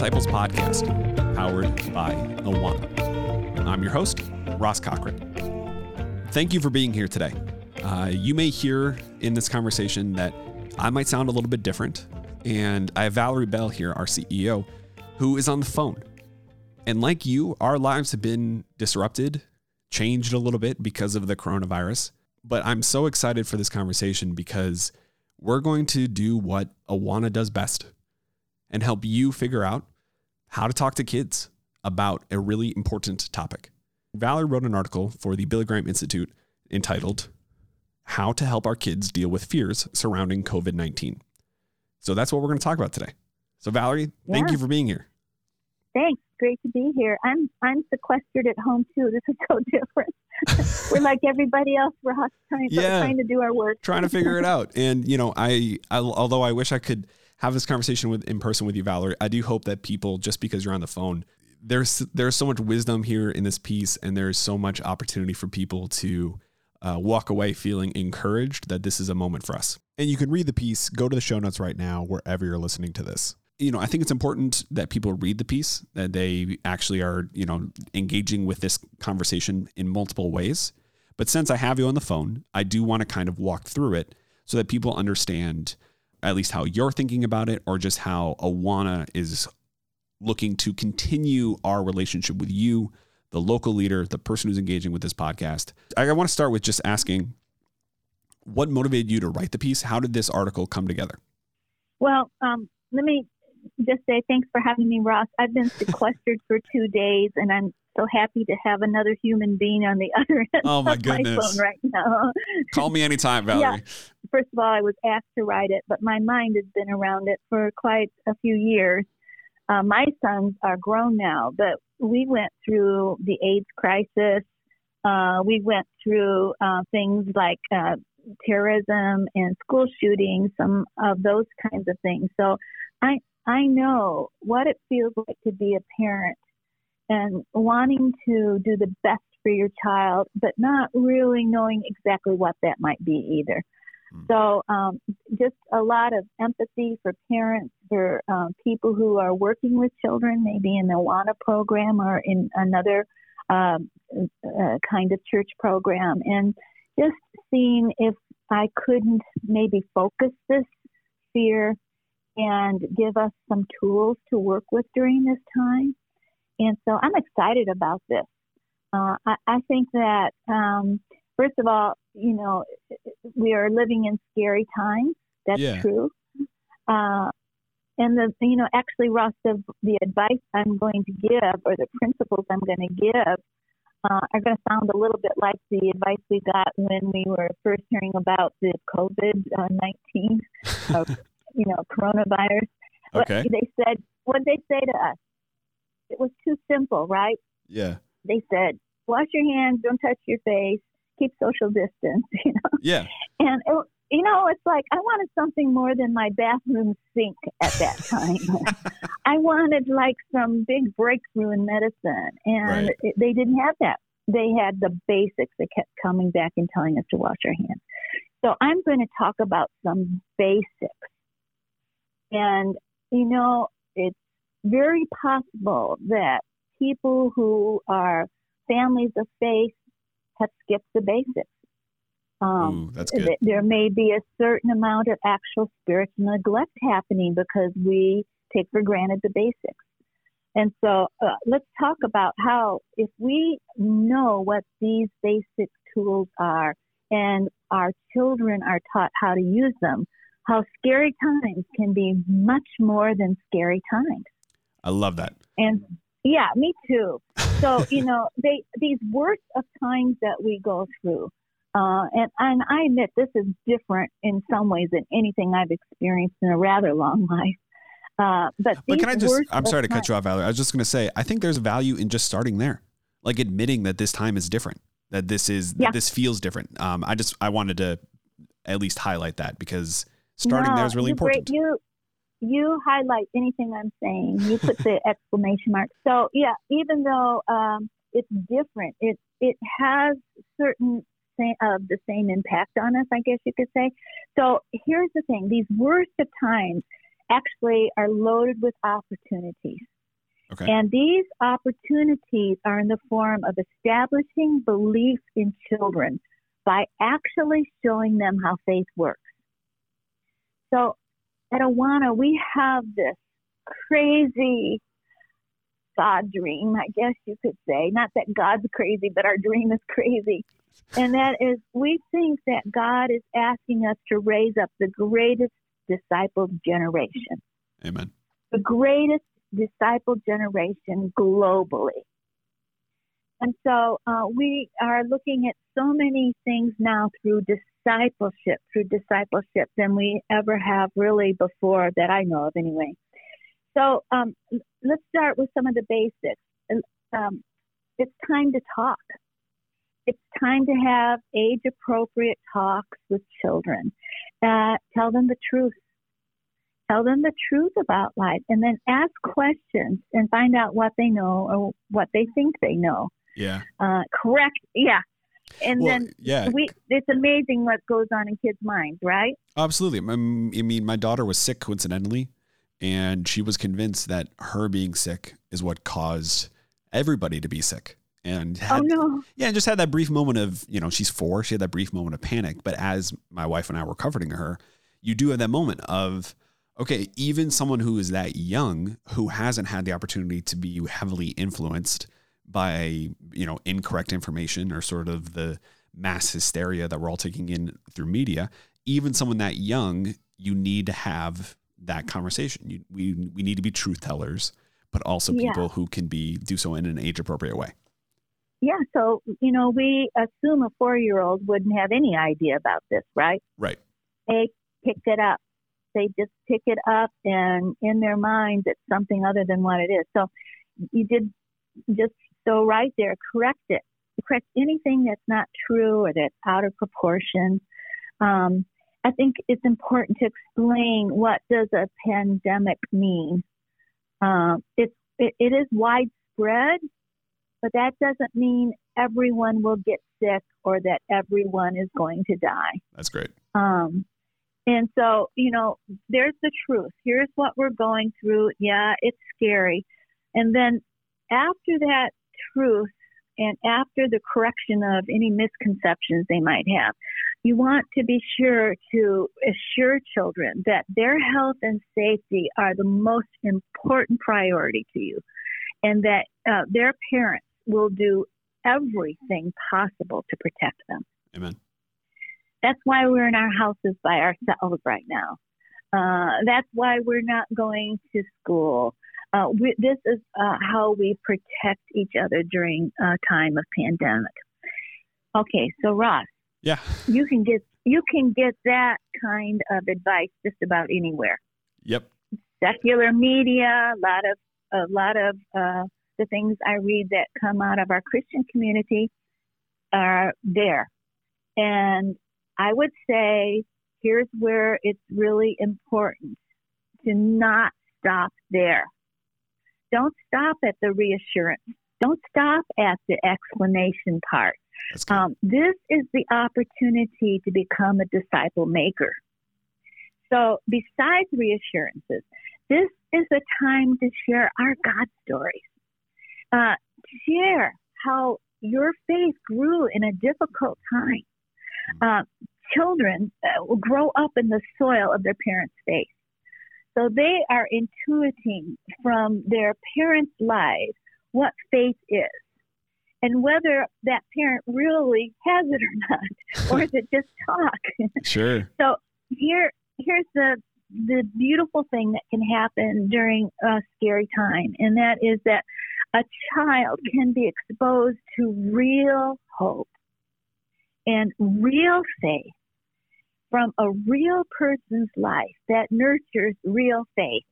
Disciples podcast, powered by Awana. I'm your host, Ross Cochran. Thank you for being here today. Uh, you may hear in this conversation that I might sound a little bit different, and I have Valerie Bell here, our CEO, who is on the phone. And like you, our lives have been disrupted, changed a little bit because of the coronavirus. But I'm so excited for this conversation because we're going to do what Awana does best and help you figure out how to talk to kids about a really important topic. Valerie wrote an article for the Billy Graham Institute entitled How to Help Our Kids Deal with Fears Surrounding COVID 19. So that's what we're going to talk about today. So, Valerie, yeah. thank you for being here. Thanks. Great to be here. I'm I'm sequestered at home too. This is so different. we're like everybody else. We're trying, yeah, trying to do our work, trying to figure it out. And you know, I, I although I wish I could have this conversation with in person with you, Valerie. I do hope that people, just because you're on the phone, there's there's so much wisdom here in this piece, and there's so much opportunity for people to uh, walk away feeling encouraged that this is a moment for us. And you can read the piece. Go to the show notes right now, wherever you're listening to this. You know, I think it's important that people read the piece, that they actually are, you know, engaging with this conversation in multiple ways. But since I have you on the phone, I do want to kind of walk through it so that people understand at least how you're thinking about it, or just how Awana is looking to continue our relationship with you, the local leader, the person who's engaging with this podcast. I want to start with just asking what motivated you to write the piece? How did this article come together? Well, um, let me just say thanks for having me, Ross. I've been sequestered for two days, and I'm so happy to have another human being on the other end oh my of goodness. my phone right now. Call me anytime, Valerie. Yeah. First of all, I was asked to write it, but my mind has been around it for quite a few years. Uh, my sons are grown now, but we went through the AIDS crisis. Uh, we went through uh, things like uh, terrorism and school shootings, some of those kinds of things. So I I know what it feels like to be a parent and wanting to do the best for your child, but not really knowing exactly what that might be either. Mm. So, um, just a lot of empathy for parents, for um, people who are working with children, maybe in the Awana program or in another um, uh, kind of church program, and just seeing if I couldn't maybe focus this fear and give us some tools to work with during this time. And so I'm excited about this. Uh, I, I, think that, um, first of all, you know, we are living in scary times. That's yeah. true. Uh, and the, you know, actually, Ross, the, the advice I'm going to give or the principles I'm going to give uh, are going to sound a little bit like the advice we got when we were first hearing about the COVID uh, 19, you know, coronavirus. Okay. What they said, what they say to us? It was too simple, right? Yeah. They said, wash your hands, don't touch your face, keep social distance, you know? Yeah. And, it, you know, it's like I wanted something more than my bathroom sink at that time. I wanted like some big breakthrough in medicine, and right. it, they didn't have that. They had the basics. They kept coming back and telling us to wash our hands. So I'm going to talk about some basics. And, you know, it's very possible that people who are families of faith have skipped the basics. Um, Ooh, that's good. There may be a certain amount of actual spiritual neglect happening because we take for granted the basics. And so uh, let's talk about how, if we know what these basic tools are and our children are taught how to use them, how scary times can be much more than scary times. I love that. And yeah, me too. So, you know, they these worst of times that we go through, uh, and and I admit this is different in some ways than anything I've experienced in a rather long life. Uh, but, but can I just? I'm sorry to cut you off, Valerie. I was just going to say, I think there's value in just starting there, like admitting that this time is different, that this is yeah. that this feels different. Um, I just I wanted to at least highlight that because starting no, there is really important. Great, you you highlight anything I'm saying. You put the exclamation mark. So yeah, even though um, it's different, it it has certain of the same impact on us, I guess you could say. So here's the thing: these worst of times actually are loaded with opportunities. Okay. And these opportunities are in the form of establishing belief in children by actually showing them how faith works. So at Awana, we have this crazy God dream, I guess you could say. Not that God's crazy, but our dream is crazy. And that is, we think that God is asking us to raise up the greatest disciple generation. Amen. The greatest disciple generation globally. And so uh, we are looking at so many things now through discipleship, through discipleship than we ever have really before that I know of anyway. So um, let's start with some of the basics. Um, it's time to talk. It's time to have age appropriate talks with children. Uh, tell them the truth. Tell them the truth about life and then ask questions and find out what they know or what they think they know. Yeah. Uh, correct. Yeah. And Well, then yeah. we, it's amazing what goes on in kids' minds, right? Absolutely. I mean, my daughter was sick coincidentally, and she was convinced that her being sick is what caused everybody to be sick. And had, oh no. yeah, and just had that brief moment of, you know, she's four. She had that brief moment of panic. But as my wife and I were comforting her, you do have that moment of, okay, even someone who is that young, who hasn't had the opportunity to be heavily influenced by, you know, incorrect information or sort of the mass hysteria that we're all taking in through media, even someone that young, you need to have that conversation. You, we we need to be truth tellers, but also Yeah. people who can be do so in an age appropriate way. Yeah. So, you know, we assume a four year old wouldn't have any idea about this, right? Right. They pick it up. They just pick it up and in their minds it's something other than what it is. So you did just so right there, correct it. Correct anything that's not true or that's out of proportion. Um, I think it's important to explain what does a pandemic mean. Um, it's it, it is widespread, but that doesn't mean everyone will get sick or that everyone is going to die. That's great. Um, and so, you know, there's the truth. Here's what we're going through. Yeah, it's scary. And then after that truth and after the correction of any misconceptions they might have, you want to be sure to assure children that their health and safety are the most important priority to you and that uh, their parents will do everything possible to protect them Amen. that's why we're in our houses by ourselves right now. Uh, that's why we're not going to school. Uh, we, this is uh, how we protect each other during a time of pandemic. Okay, so Ross, Yeah. you can get you can get that kind of advice just about anywhere. Yep. Secular media, a lot of a lot of uh, the things I read that come out of our Christian community are there, and I would say here's where it's really important to not stop there. Don't stop at the reassurance. Don't stop at the explanation part. Um, this is the opportunity to become a disciple maker. So, besides reassurances, this is a time to share our God stories. Uh, share how your faith grew in a difficult time. Uh, children uh, will grow up in the soil of their parents' faith. So they are intuiting from their parents' lives what faith is and whether that parent really has it or not, or is it just talk? sure. so here, here's the the beautiful thing that can happen during a scary time, and that is that a child can be exposed to real hope and real faith from a real person's life that nurtures real faith.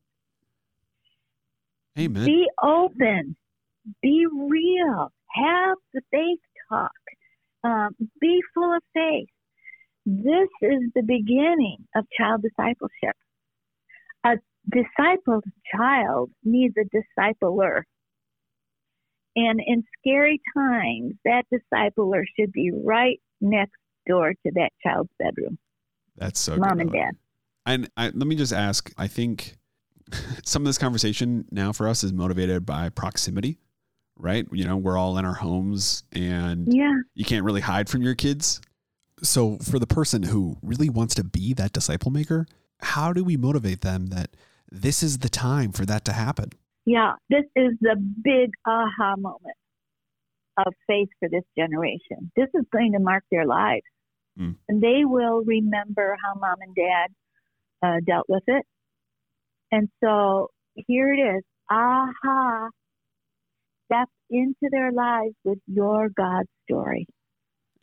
Amen. Be open. Be real. Have the faith talk. Um, be full of faith. This is the beginning of child discipleship. A discipled child needs a discipler. And in scary times, that discipler should be right next door to that child's bedroom, That's so mom good. and dad. And I, let me just ask. I think some of this conversation now for us is motivated by proximity, right? You know, we're all in our homes and Yeah. you can't really hide from your kids. So, for the person who really wants to be that disciple maker, how do we motivate them that this is the time for that to happen? Yeah. This is the big aha moment of faith for this generation. This is going to mark their lives. Mm. And they will remember how mom and dad uh, dealt with it. And so here it is aha, step into their lives with your God story.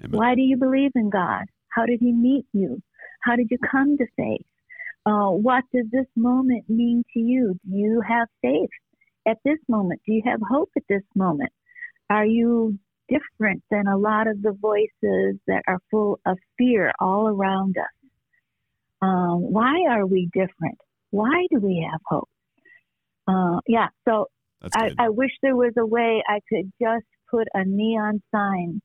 Amen. Why do you believe in God? How did He meet you? How did you come to faith? Uh, what does this moment mean to you? Do you have faith at this moment? Do you have hope at this moment? Are you different than a lot of the voices that are full of fear all around us? Um, why are we different? Why do we have hope? Uh, yeah, so I. I wish there was a way I could just put a neon sign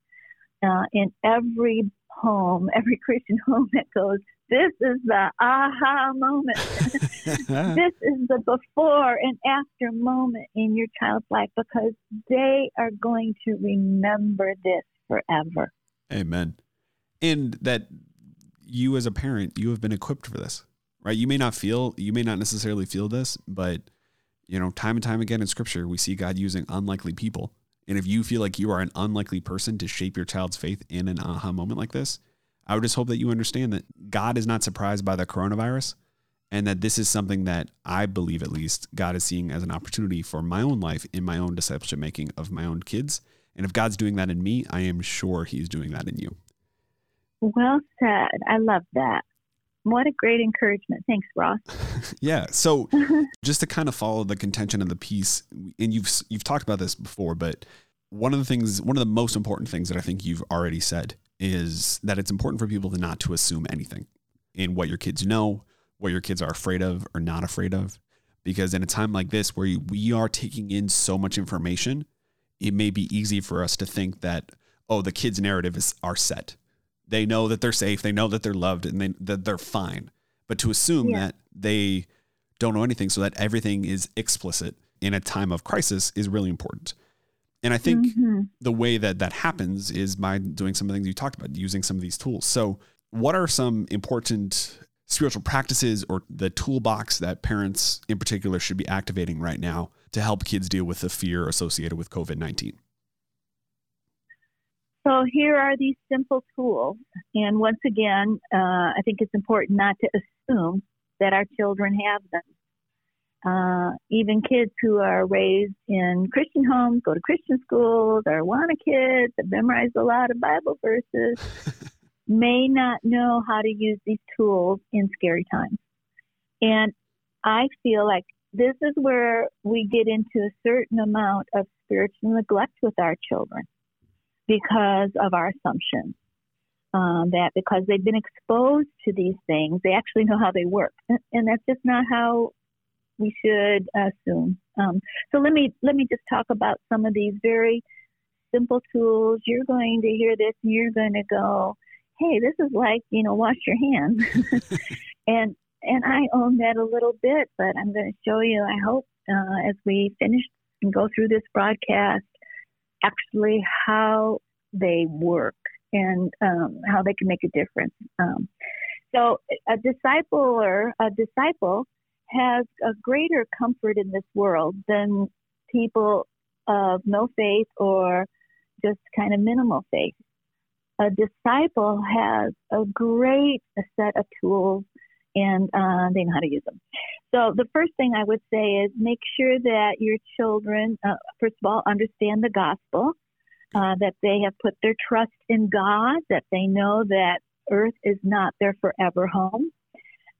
uh, in every home, every Christian home that goes, This is the aha moment. this is the before and after moment in your child's life because they are going to remember this forever. Amen. And that you as a parent, you have been equipped for this, right? You may not feel, you may not necessarily feel this, but you know, time and time again in scripture, we see God using unlikely people. And if you feel like you are an unlikely person to shape your child's faith in an aha moment like this, I would just hope that you understand that God is not surprised by the coronavirus and that this is something that I believe at least God is seeing as an opportunity for my own life in my own discipleship making of my own kids. And if God's doing that in me, I am sure he's doing that in you. Well said. I love that. What a great encouragement. Thanks, Ross. Yeah. So just to kind of follow the contention of the piece, and you've you've talked about this before, but one of the things, one of the most important things that I think you've already said is that it's important for people to not to assume anything in what your kids know, what your kids are afraid of or not afraid of, because in a time like this where we are taking in so much information, it may be easy for us to think that oh, the kids' narrative is are set. They know that they're safe, they know that they're loved, and they, that they're fine. But to assume Yeah. that they don't know anything so that everything is explicit in a time of crisis is really important. And I think Mhm. the way that that happens is by doing some of the things you talked about, using some of these tools. So, what are some important spiritual practices or the toolbox that parents in particular should be activating right now to help kids deal with the fear associated with COVID 19? So here are these simple tools. And once again, uh, I think it's important not to assume that our children have them. Uh, even kids who are raised in Christian homes, go to Christian schools, are Awana kids, have memorized a lot of Bible verses, may not know how to use these tools in scary times. And I feel like this is where we get into a certain amount of spiritual neglect with our children because of our assumptions. Um, that because they've been exposed to these things, they actually know how they work, and that's just not how we should assume. Um, so let me let me just talk about some of these very simple tools. You're going to hear this, and you're going to go, "Hey, this is like you know, wash your hands," and and I own that a little bit, but I'm going to show you. I hope uh, as we finish and go through this broadcast actually how they work and um, how they can make a difference. Um, so a disciple or a disciple has a greater comfort in this world than people of no faith or just kind of minimal faith. A disciple has a great set of tools and uh, they know how to use them. So the first thing I would say is make sure that your children, uh, first of all, understand the gospel, uh, that they have put their trust in God, that they know that earth is not their forever home.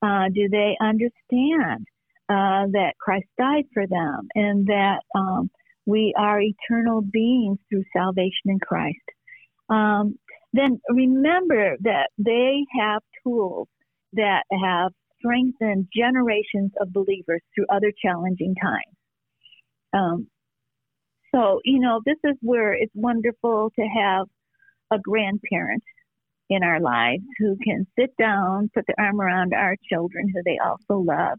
Uh, do they understand uh, that Christ died for them and that um, we are eternal beings through salvation in Christ? Um, then remember that they have tools that have strengthened generations of believers through other challenging times. Um, so, you know, this is where it's wonderful to have a grandparent in our lives who can sit down, put their arm around our children who they also love.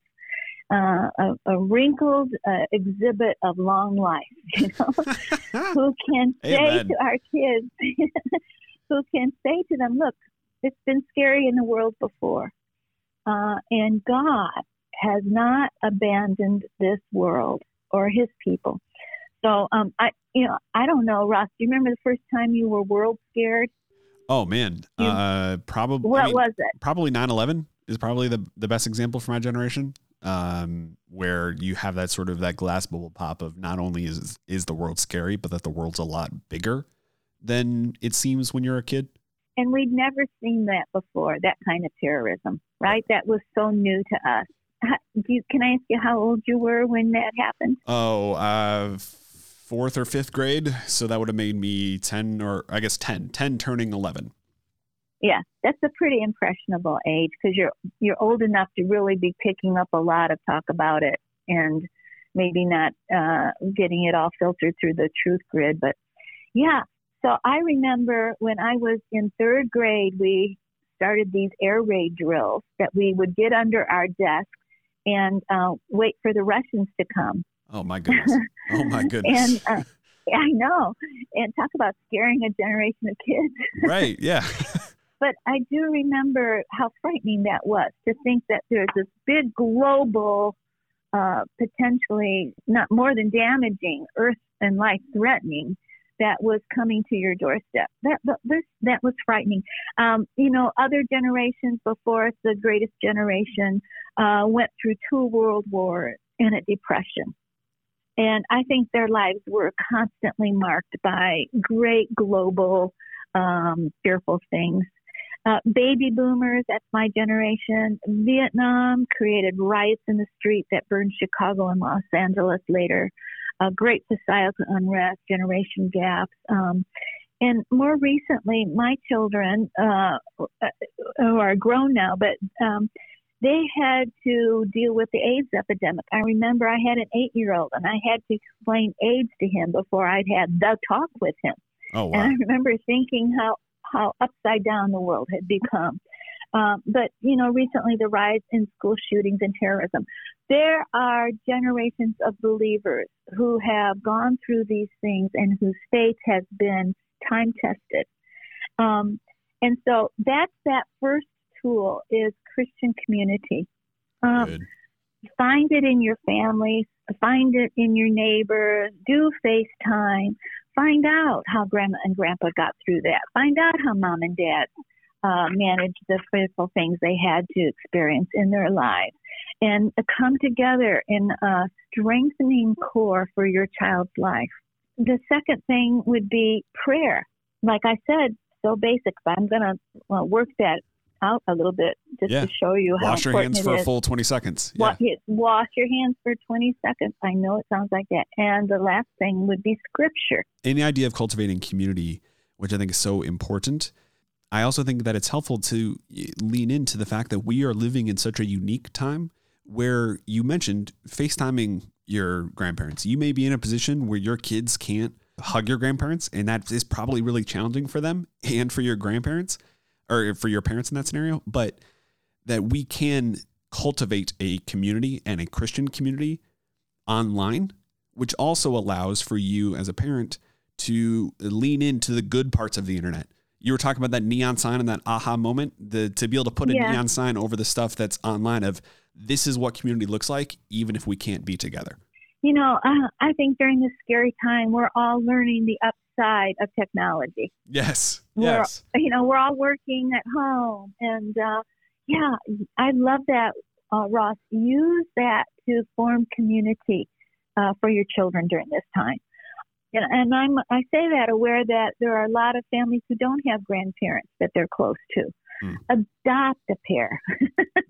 uh, a, a, wrinkled uh, exhibit of long life, you know, who can say Amen. to our kids, who can say to them, look, it's been scary in the world before. Uh, and God has not abandoned this world or his people. So, um, I, you know, I don't know, Ross, do you remember the first time you were world scared? Oh man, uh, probably. What I mean, was it? Probably 9/11 is probably the the best example for my generation, um, where you have that sort of that glass bubble pop of not only is is the world scary, but that the world's a lot bigger than it seems when you're a kid. And we'd never seen that before, that kind of terrorism, right? That was so new to us. How, do you, can I ask you how old you were when that happened? Oh, uh, fourth or fifth grade. So that would have made me 10 or I guess 10, 10 turning 11. Yeah, that's a pretty impressionable age because you're you're old enough to really be picking up a lot of talk about it and maybe not uh, getting it all filtered through the truth grid. But yeah, so I remember when I was in third grade, we started these air raid drills that we would get under our desk and uh, wait for the Russians to come. Oh my goodness. Oh my goodness. and uh, I know, and talk about scaring a generation of kids. right. Yeah. but I do remember how frightening that was to think that there's this big global, uh, potentially not more than damaging, earth and life threatening that was coming to your doorstep. That that, this, that was frightening. Um, you know, other generations before us, the greatest generation, uh, went through two world wars and a depression. And I think their lives were constantly marked by great global, um, fearful things. Uh, baby boomers, that's my generation. Vietnam created riots in the street that burned Chicago and Los Angeles later. Uh, great societal unrest, generation gaps. Um, and more recently, my children, uh, who are grown now, but um, they had to deal with the AIDS epidemic. I remember I had an eight year old and I had to explain AIDS to him before I'd had the talk with him. Oh, wow. And I remember thinking how, how upside down the world had become. Um, but, you know, recently the rise in school shootings and terrorism. There are generations of believers who have gone through these things and whose faith has been time tested. Um, and so that's that first tool is Christian community. Um, find it in your family, find it in your neighbors, do FaceTime, find out how grandma and grandpa got through that, find out how mom and dad uh, managed the fearful things they had to experience in their lives, and uh, come together in a strengthening core for your child's life. The second thing would be prayer. Like I said, so basic, but I'm going to well, work that out a little bit just Yeah. to show you how to Wash your hands for a full 20 seconds. Yeah. Wa- yes, wash your hands for 20 seconds. I know it sounds like that. And the last thing would be scripture. the idea of cultivating community, which I think is so important, I also think that it's helpful to eh, lean into the fact that we are living in such a unique time where you mentioned FaceTiming your grandparents. You may be in a position where your kids can't hug your grandparents, and that is probably really challenging for them and for your grandparents or for your parents in that scenario. But that we can cultivate a community and a Christian community online, which also allows for you as a parent to lean into the good parts of the internet. You were talking about that neon sign and that aha moment, the to be able to put a Yeah. neon sign over the stuff that's online of this is what community looks like, even if we can't be together. You know, uh, I think during this scary time, we're all learning the upside of technology. Yes. We're- Yes. You know, we're all working at home. And uh, yeah, I love that, uh, Ross. Use that to form community uh, for your children during this time. And, and I'm, I say that aware that there are a lot of families who don't have grandparents that they're close to. Hmm. Adopt a pair.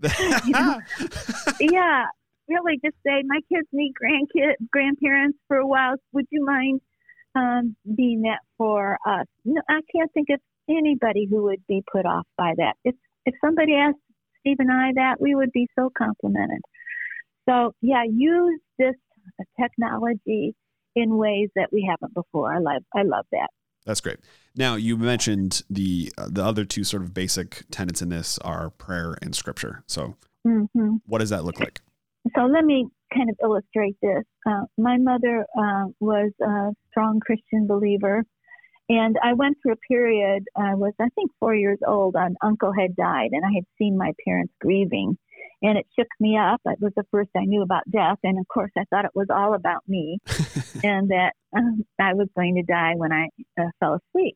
Yeah, really just say my kids need grandkid grandparents for a while. Would you mind um, being that for us? No, I can't think of anybody who would be put off by that. If if somebody asked Steve and I that, we would be so complimented. So yeah, use this technology in ways that we haven't before. I love I love that. That's great. Now you mentioned the uh, the other two sort of basic tenets in this are prayer and scripture. So hmm what does that look like? So let me kind of illustrate this. Uh, my mother uh, was a strong Christian believer, and I went through a period. I was, I think, four years old. An uncle had died, and I had seen my parents grieving, and it shook me up. It was the first I knew about death, and of course, I thought it was all about me, and that um, I was going to die when I uh, fell asleep.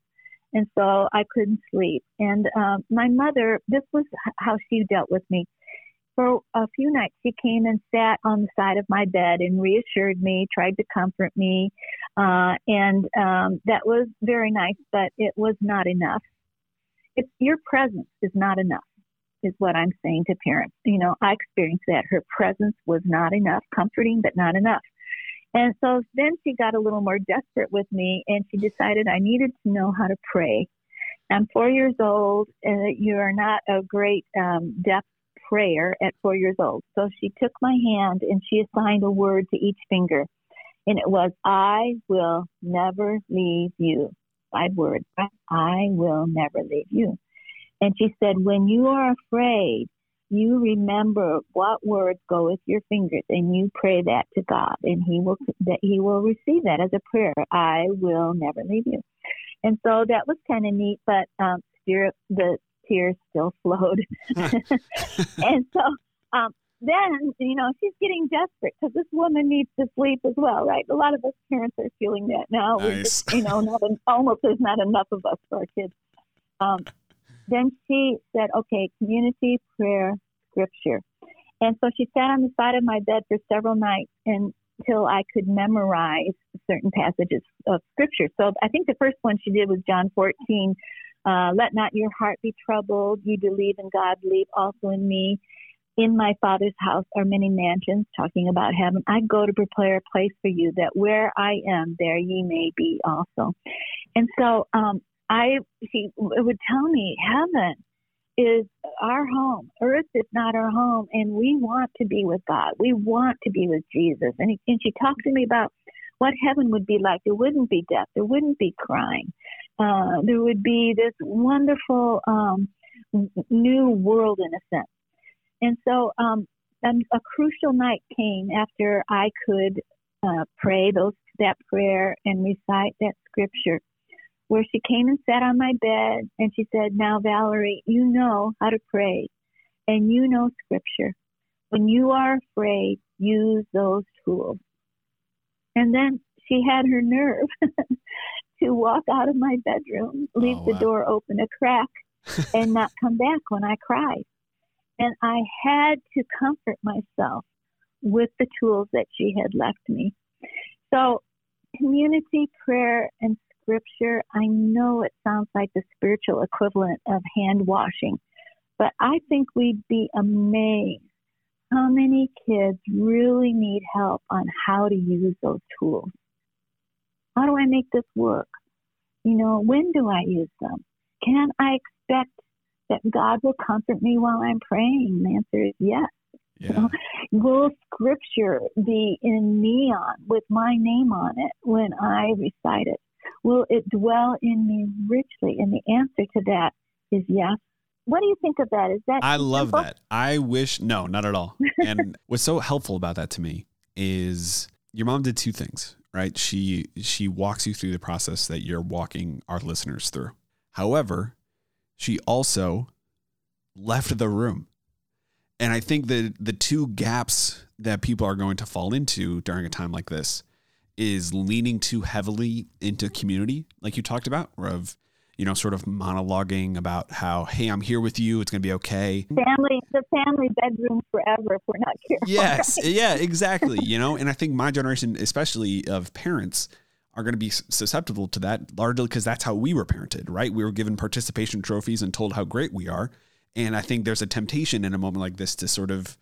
And so I couldn't sleep. And um, my mother, this was how she dealt with me for a few nights, she came and sat on the side of my bed and reassured me, tried to comfort me. Uh, and um, that was very nice, but it was not enough. It's, your presence is not enough, is what I'm saying to parents. You know, I experienced that. Her presence was not enough, comforting, but not enough. And so then she got a little more desperate with me and she decided I needed to know how to pray. I'm four years old. Uh, you are not a great um, deaf prayer at four years old. So she took my hand and she assigned a word to each finger. And it was, I will never leave you. Five words. I will never leave you. And she said, when you are afraid, you remember what words go with your fingers and you pray that to God and he will that he will receive that as a prayer. I will never leave you. And so that was kind of neat, but um, spirit the tears still flowed. and so um, then, you know, she's getting desperate because this woman needs to sleep as well, right? A lot of us parents are feeling that now. Nice. Just, you know, not an, almost there's not enough of us for our kids. Um, then she said, okay, community prayer scripture. And so she sat on the side of my bed for several nights until I could memorize certain passages of scripture. So I think the first one she did was John 14, uh, let not your heart be troubled. You believe in God, believe also in me. In my Father's house are many mansions, talking about heaven. I go to prepare a place for you, that where I am, there ye may be also. And so, um, I she would tell me, heaven is our home. Earth is not our home, and we want to be with God. We want to be with Jesus. And, he, and she talked to me about what heaven would be like. There wouldn't be death. There wouldn't be crying uh, there would be this wonderful um, new world in a sense. And so um, a crucial night came after I could uh, pray those that prayer and recite that scripture, where she came and sat on my bed and she said, "Now, Valerie, you know how to pray, and you know scripture. When you are afraid, use those tools." And then she had her nerve to walk out of my bedroom, oh, leave oh, wow. the door open a crack, and not come back when I cried. And I had to comfort myself with the tools that she had left me. So, community prayer and scripture, I know it sounds like the spiritual equivalent of hand washing, but I think we'd be amazed how many kids really need help on how to use those tools. How do I make this work? You know, when do I use them? Can I expect that God will comfort me while I'm praying? The answer is yes. Yeah. Will scripture be in neon with my name on it when I recite it? Will it dwell in me richly? And the answer to that is yes. What do you think of that? Is that I love simple? that. I wish no, not at all. And what's so helpful about that to me is your mom did two things right? She she walks you through the process that you're walking our listeners through. However, she also left the room. And I think that the two gaps that people are going to fall into during a time like this is leaning too heavily into community, like you talked about, of you know, sort of monologuing about how, hey, I'm here with you. It's going to be okay. Family, the family bedroom forever if we're not careful. Yes. Right? Yeah, exactly. you know, and I think my generation, especially of parents, are going to be susceptible to that largely because that's how we were parented, right? We were given participation trophies and told how great we are. And I think there's a temptation in a moment like this to sort of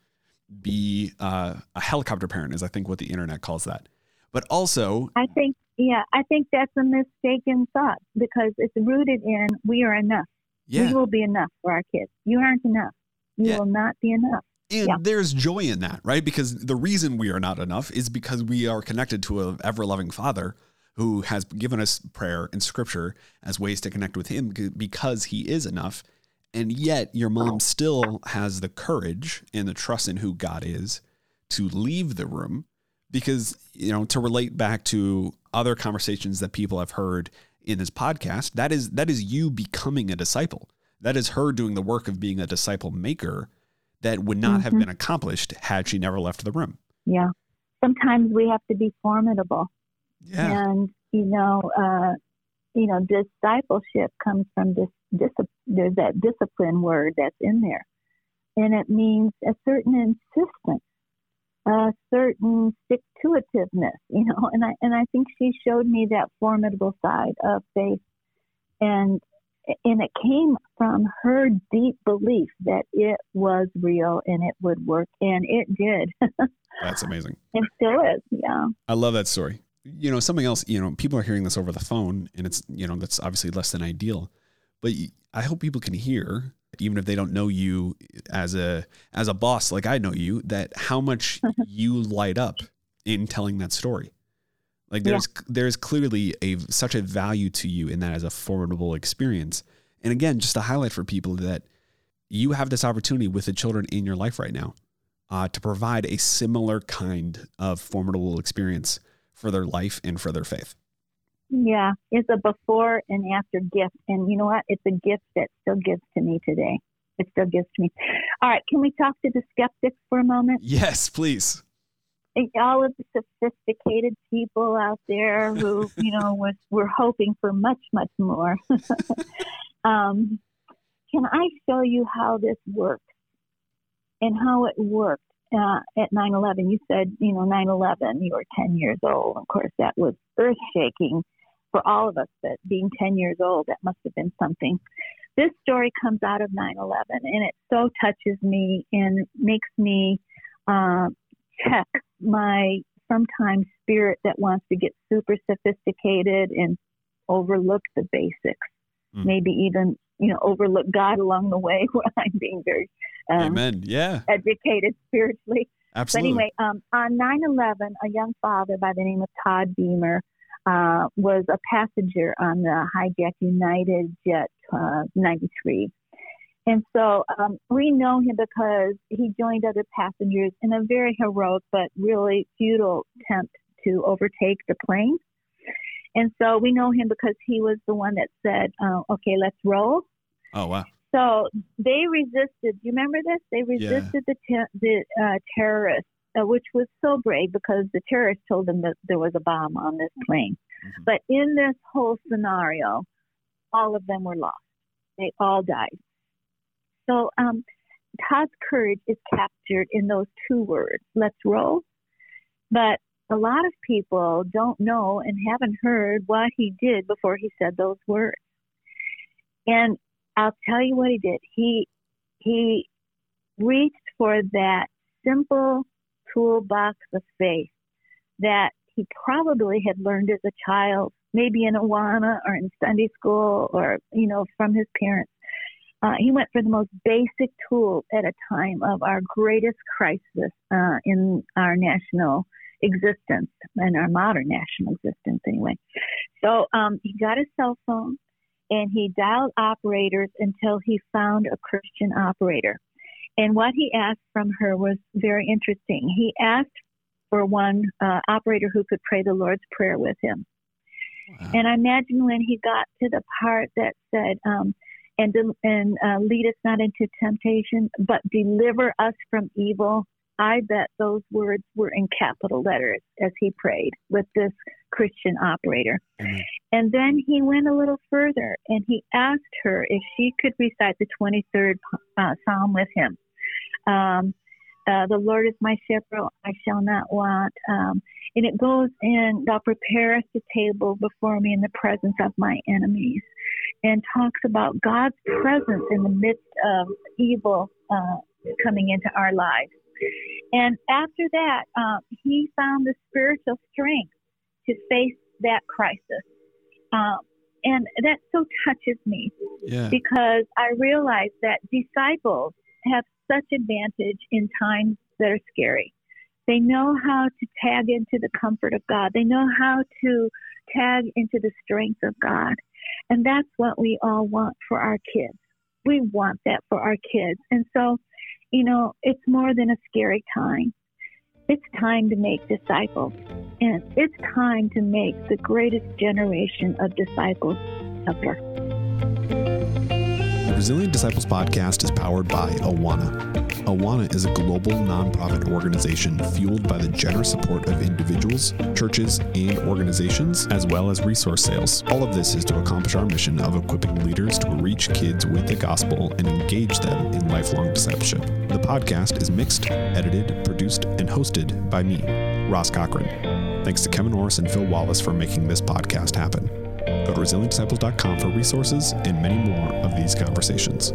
be uh, a helicopter parent, is I think what the internet calls that. But also, I think yeah, I think that's a mistaken thought because it's rooted in we are enough. Yeah. We will be enough for our kids. You aren't enough. You yeah. will not be enough. And yeah. there's joy in that, right? Because the reason we are not enough is because we are connected to an ever loving Father who has given us prayer and scripture as ways to connect with Him because He is enough. And yet, your mom still has the courage and the trust in who God is to leave the room because, you know, to relate back to other conversations that people have heard in this podcast, that is that is you becoming a disciple. That is her doing the work of being a disciple maker that would not mm-hmm. have been accomplished had she never left the room. Yeah. Sometimes we have to be formidable. Yeah. And, you know, uh, you know, discipleship comes from this, dis, there's that discipline word that's in there. And it means a certain insistence, a certain stick to itiveness, you know, and I, and I think she showed me that formidable side of faith. And, and it came from her deep belief that it was real and it would work. And it did. That's amazing. It still is. Yeah. I love that story you know, something else, you know, people are hearing this over the phone and it's, you know, that's obviously less than ideal. But I hope people can hear, even if they don't know you as a as a boss like I know you, that how much you light up in telling that story. Like there's yeah. there's clearly a such a value to you in that as a formidable experience. And again, just to highlight for people that you have this opportunity with the children in your life right now uh, to provide a similar kind of formidable experience for their life and for their faith. Yeah, it's a before and after gift. And you know what? It's a gift that still gives to me today. It still gives to me. All right, can we talk to the skeptics for a moment? Yes, please. All of the sophisticated people out there who, you know, was were hoping for much, much more. um, can I show you how this works and how it worked uh, at 9/11. You said, you know, 9/11. You were 10 years old. Of course, that was earth shaking for all of us. That being 10 years old, that must have been something. This story comes out of 9/11, and it so touches me and makes me uh, check my sometimes spirit that wants to get super sophisticated and overlook the basics. Mm. Maybe even you know overlook God along the way when I'm being very um, Amen. Yeah. Educated spiritually. Absolutely. But anyway, um, on 9 11, a young father by the name of Todd Beamer uh, was a passenger on the hijacked United Jet uh, 93. And so um, we know him because he joined other passengers in a very heroic but really futile attempt to overtake the plane. And so we know him because he was the one that said, uh, okay, let's roll. Oh, wow. So they resisted. Do you remember this? They resisted yeah. the te- the uh, terrorists, uh, which was so brave because the terrorists told them that there was a bomb on this plane. Mm-hmm. But in this whole scenario, all of them were lost. They all died. So um, Todd's courage is captured in those two words. Let's roll. But a lot of people don't know and haven't heard what he did before he said those words. And I'll tell you what he did. He he reached for that simple toolbox of faith that he probably had learned as a child, maybe in Awana or in Sunday school or, you know, from his parents. Uh, he went for the most basic tool at a time of our greatest crisis uh, in our national existence, in our modern national existence, anyway. So um, he got a cell phone and he dialed operators until he found a Christian operator. And what he asked from her was very interesting. He asked for one uh, operator who could pray the Lord's Prayer with him. Wow. And I imagine when he got to the part that said, um, and, and uh, lead us not into temptation, but deliver us from evil. I bet those words were in capital letters as he prayed with this Christian operator. Mm-hmm. And then he went a little further and he asked her if she could recite the 23rd uh, Psalm with him. Um, uh, the Lord is my shepherd, I shall not want. Um, and it goes in, thou preparest a table before me in the presence of my enemies, and talks about God's presence in the midst of evil uh, coming into our lives. And after that, uh, he found the spiritual strength to face that crisis. Um, and that so touches me yeah. because I realize that disciples have such advantage in times that are scary. They know how to tag into the comfort of God. They know how to tag into the strength of God. And that's what we all want for our kids. We want that for our kids. And so, you know, it's more than a scary time. It's time to make disciples. And it's time to make the greatest generation of disciples ever. The Resilient Disciples podcast is powered by Awana. Awana is a global nonprofit organization fueled by the generous support of individuals, churches, and organizations, as well as resource sales. All of this is to accomplish our mission of equipping leaders to reach kids with the gospel and engage them in lifelong discipleship. The podcast is mixed, edited, produced, and hosted by me, Ross Cochran. Thanks to Kevin Norris and Phil Wallace for making this podcast happen. Go to resilientdisciples.com for resources and many more of these conversations.